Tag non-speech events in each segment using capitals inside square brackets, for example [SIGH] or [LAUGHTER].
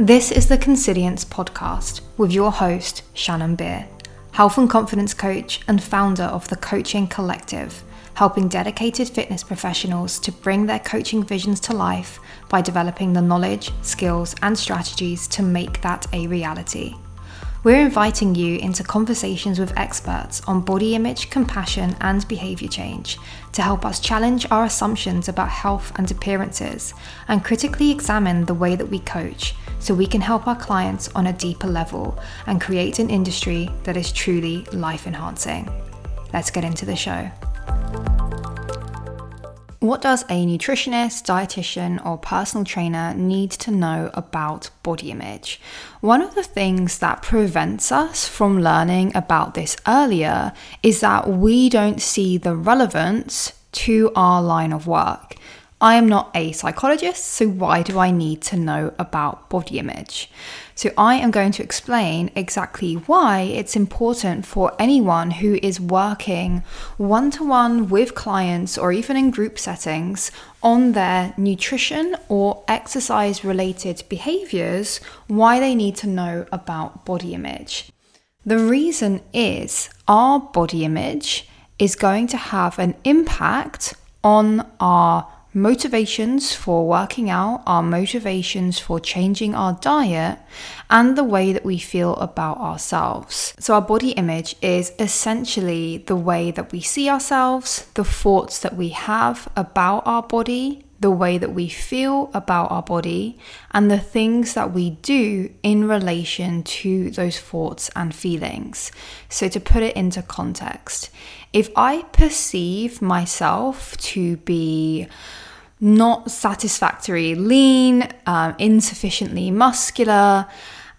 This is the Consilience podcast with your host, Shannon Beer, health and confidence coach and founder of the Coaching Collective, helping dedicated fitness professionals to bring their coaching visions to life by developing the knowledge, skills, and strategies to make that a reality. We're inviting you into conversations with experts on body image, compassion, and behaviour change to help us challenge our assumptions about health and appearances and critically examine the way that we coach so we can help our clients on a deeper level and create an industry that is truly life enhancing. Let's get into the show. What does a nutritionist, dietitian, or personal trainer need to know about body image? One of the things that prevents us from learning about this earlier is that we don't see the relevance to our line of work. I am not a psychologist, so why do I need to know about body image? So, I am going to explain exactly why it's important for anyone who is working one to one with clients or even in group settings on their nutrition or exercise related behaviors, why they need to know about body image. The reason is our body image is going to have an impact on our motivations for working out, our motivations for changing our diet, and the way that we feel about ourselves. So, our body image is essentially the way that we see ourselves, the thoughts that we have about our body, the way that we feel about our body, and the things that we do in relation to those thoughts and feelings. So, to put it into context, if I perceive myself to be not satisfactory lean, um, insufficiently muscular,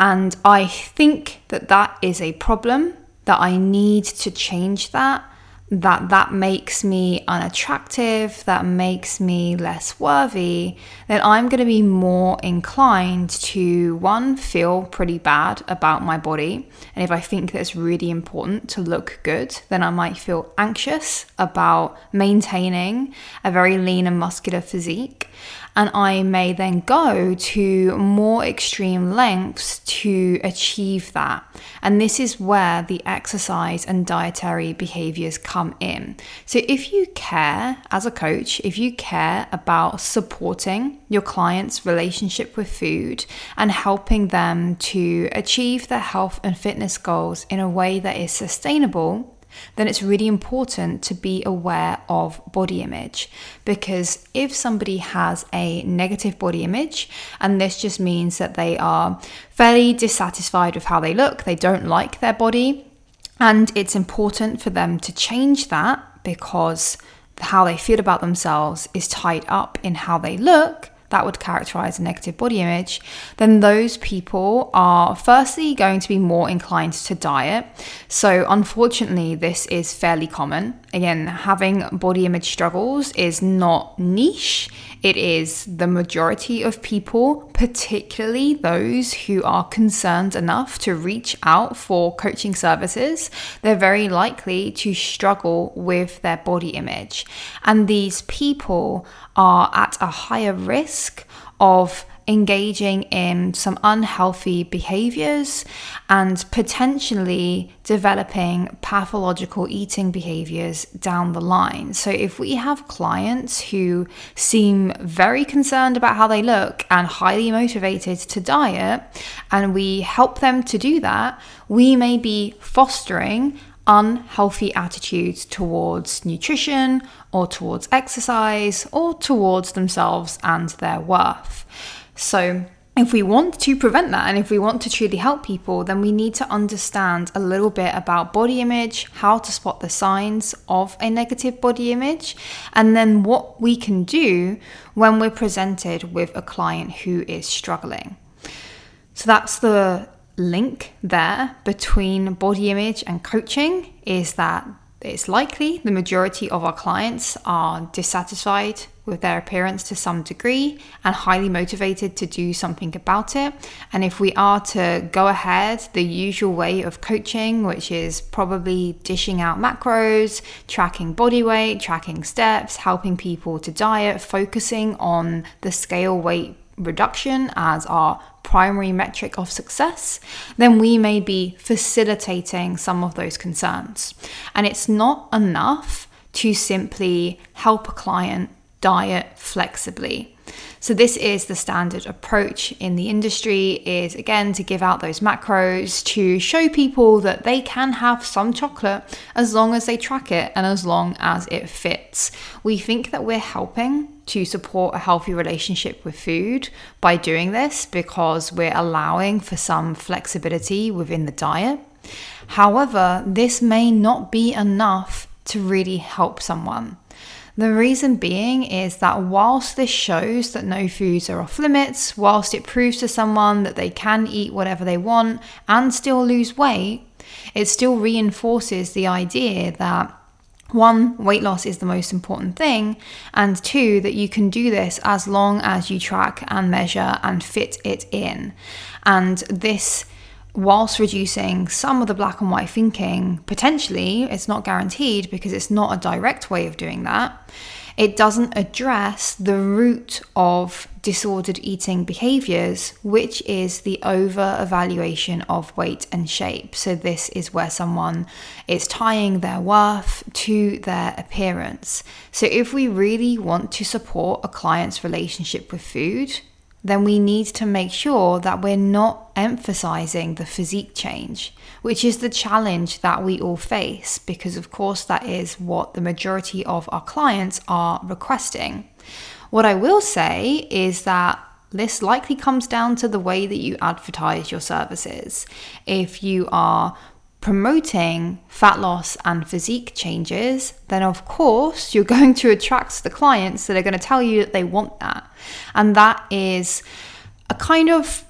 and I think that that is a problem, that I need to change that, that that makes me unattractive, that makes me less worthy, then I'm going to be more inclined to one feel pretty bad about my body. And if I think that it's really important to look good, then I might feel anxious about maintaining a very lean and muscular physique and I may then go to more extreme lengths to achieve that. And this is where the exercise and dietary behaviors come in. So, if you care as a coach, if you care about supporting your client's relationship with food and helping them to achieve their health and fitness goals in a way that is sustainable, then it's really important to be aware of body image. Because if somebody has a negative body image, and this just means that they are fairly dissatisfied with how they look, they don't like their body, and it's important for them to change that because how they feel about themselves is tied up in how they look that would characterize a negative body image, then those people are firstly going to be more inclined to diet. So, unfortunately, this is fairly common. Again, having body image struggles is not niche, it is the majority of people, particularly those who are concerned enough to reach out for coaching services. They're very likely to struggle with their body image. And these people are at a higher risk of engaging in some unhealthy behaviors and potentially developing pathological eating behaviors down the line. So, if we have clients who seem very concerned about how they look and highly motivated to diet, and we help them to do that, we may be fostering unhealthy attitudes towards nutrition or towards exercise or towards themselves and their worth. So, if we want to prevent that and if we want to truly help people, then we need to understand a little bit about body image, how to spot the signs of a negative body image, and then what we can do when we're presented with a client who is struggling. So that's the link there between body image and coaching is that it's likely the majority of our clients are dissatisfied with their appearance to some degree and highly motivated to do something about it. And if we are to go ahead the usual way of coaching, which is probably dishing out macros, tracking body weight, tracking steps, helping people to diet, focusing on the scale weight reduction as our primary metric of success, then we may be facilitating some of those concerns. And it's not enough to simply help a client diet flexibly. So this is the standard approach in the industry is again to give out those macros to show people that they can have some chocolate as long as they track it and as long as it fits. We think that we're helping to support a healthy relationship with food by doing this because we're allowing for some flexibility within the diet. However, this may not be enough to really help someone. The reason being is that whilst this shows that no foods are off limits, whilst it proves to someone that they can eat whatever they want and still lose weight, it still reinforces the idea that one, weight loss is the most important thing, and two, that you can do this as long as you track and measure and fit it in. And this whilst reducing some of the black and white thinking, potentially, it's not guaranteed because it's not a direct way of doing that. It doesn't address the root of disordered eating behaviors, which is the over evaluation of weight and shape. So, this is where someone is tying their worth to their appearance. So, if we really want to support a client's relationship with food, then we need to make sure that we're not emphasizing the physique change, which is the challenge that we all face, because of course that is what the majority of our clients are requesting. What I will say is that this likely comes down to the way that you advertise your services. If you are promoting fat loss and physique changes, then of course you're [LAUGHS] going to attract the clients that are going to tell you that they want that. And that is a kind of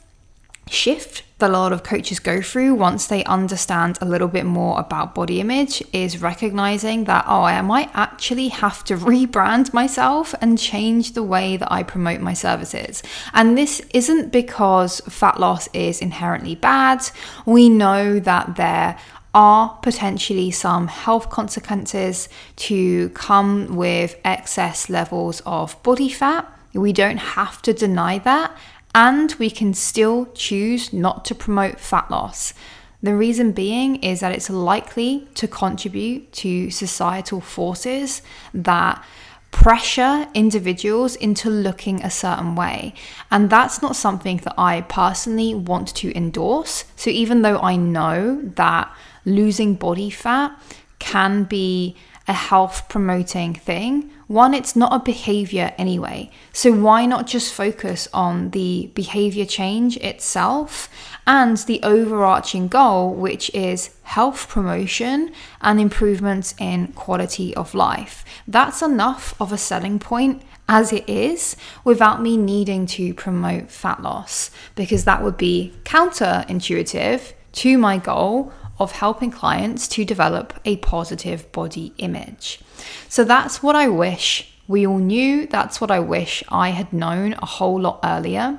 shift that a lot of coaches go through once they understand a little bit more about body image is recognizing that oh I might actually have to rebrand myself and change the way that I promote my services. And this isn't because fat loss is inherently bad. We know that there are potentially some health consequences to come with excess levels of body fat. We don't have to deny that, and we can still choose not to promote fat loss. The reason being is that it's likely to contribute to societal forces that pressure individuals into looking a certain way. And that's not something that I personally want to endorse. So even though I know that losing body fat can be a health promoting thing. One, it's not a behavior anyway. So, why not just focus on the behavior change itself and the overarching goal, which is health promotion and improvements in quality of life? That's enough of a selling point as it is without me needing to promote fat loss because that would be counterintuitive to my goal of helping clients to develop a positive body image. So that's what I wish we all knew. That's what I wish I had known a whole lot earlier.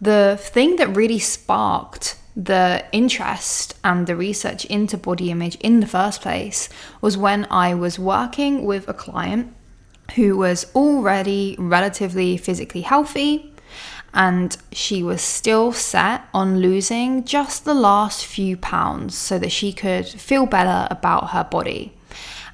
The thing that really sparked the interest and the research into body image in the first place was when I was working with a client who was already relatively physically healthy and she was still set on losing just the last few pounds so that she could feel better about her body.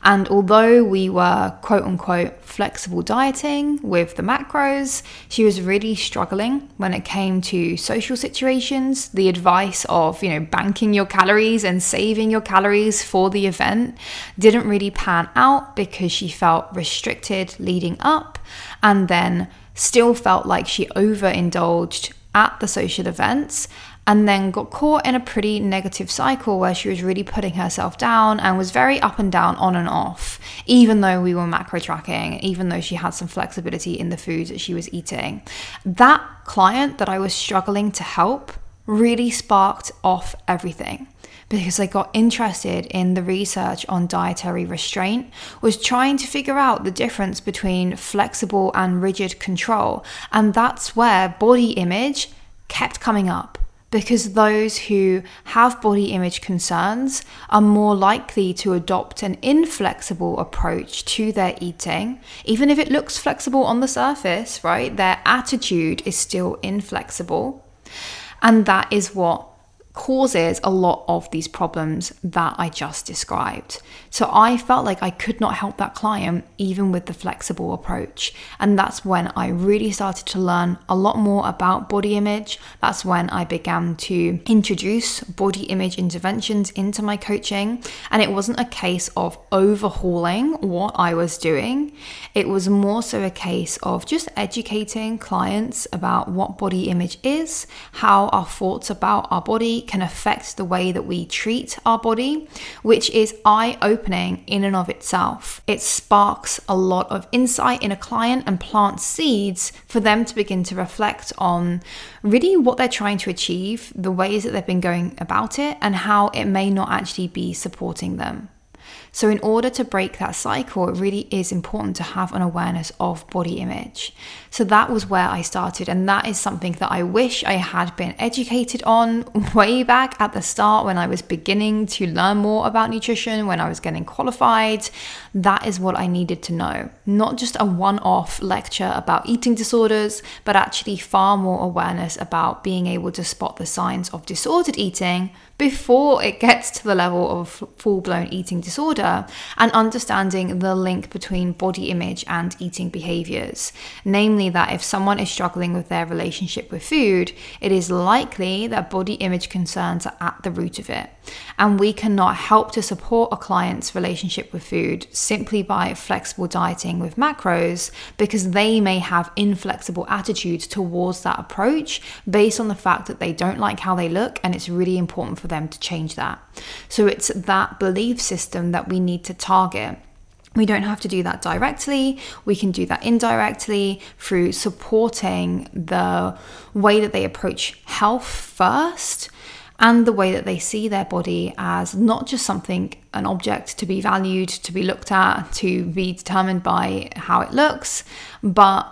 And although we were quote unquote flexible dieting with the macros, she was really struggling when it came to social situations. The advice of, you know, banking your calories and saving your calories for the event didn't really pan out because she felt restricted leading up and then still felt like she overindulged at the social events and then got caught in a pretty negative cycle where she was really putting herself down and was very up and down, on and off, even though we were macro tracking, even though she had some flexibility in the foods that she was eating. That client that I was struggling to help really sparked off everything because I got interested in the research on dietary restraint, was trying to figure out the difference between flexible and rigid control. And that's where body image kept coming up because those who have body image concerns are more likely to adopt an inflexible approach to their eating. Even if it looks flexible on the surface, right? Their attitude is still inflexible. And that is what causes a lot of these problems that I just described. So I felt like I could not help that client even with the flexible approach. And that's when I really started to learn a lot more about body image. That's when I began to introduce body image interventions into my coaching. And it wasn't a case of overhauling what I was doing, it was more so a case of just educating clients about what body image is, how our thoughts about our body can affect the way that we treat our body, which is eye opening in and of itself. It sparks a lot of insight in a client and plants seeds for them to begin to reflect on really what they're trying to achieve, the ways that they've been going about it, and how it may not actually be supporting them. So, in order to break that cycle, it really is important to have an awareness of body image. So, that was where I started, and that is something that I wish I had been educated on [LAUGHS] way back at the start when I was beginning to learn more about nutrition, when I was getting qualified. That is what I needed to know. Not just a one off lecture about eating disorders, but actually far more awareness about being able to spot the signs of disordered eating before it gets to the level of full blown eating disorder and understanding the link between body image and eating behaviors. Namely, that if someone is struggling with their relationship with food, it is likely that body image concerns are at the root of it. And we cannot help to support a client's relationship with food simply by flexible dieting with macros because they may have inflexible attitudes towards that approach based on the fact that they don't like how they look and it's really important for them to change that. So it's that belief system that we need to target. We don't have to do that directly. We can do that indirectly through supporting the way that they approach health first and the way that they see their body as not just something, an object to be valued, to be looked at, to be determined by how it looks, but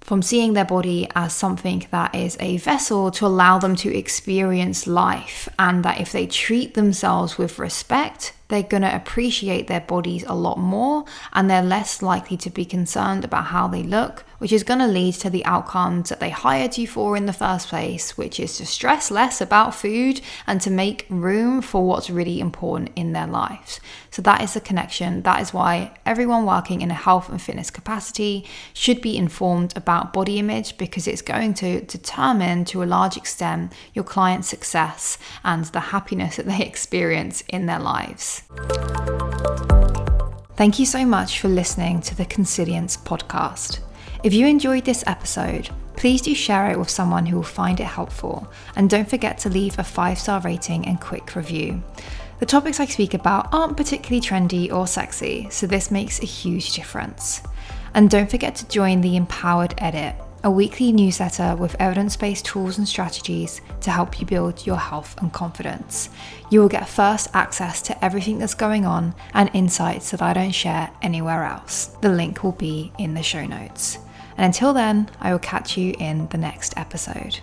from seeing their body as something that is a vessel to allow them to experience life, and that if they treat themselves with respect, they're going to appreciate their bodies a lot more and they're less likely to be concerned about how they look, which is going to lead to the outcomes that they hired you for in the first place, which is to stress less about food and to make room for what's really important in their lives. So, that is the connection. That is why everyone working in a health and fitness capacity should be informed about body image because it's going to determine to a large extent your client's success and the happiness that they [LAUGHS] experience in their lives. Thank you so much for listening to the Consilience podcast. If you enjoyed this episode, please do share it with someone who will find it helpful, and don't forget to leave a five star rating and quick review. The topics I speak about aren't particularly trendy or sexy, so this makes a huge difference. And don't forget to join the Empowered Edit a weekly newsletter with evidence based tools and strategies to help you build your health and confidence. You will get first access to everything that's going on and insights that I don't share anywhere else. The link will be in the show notes. And until then, I will catch you in the next episode.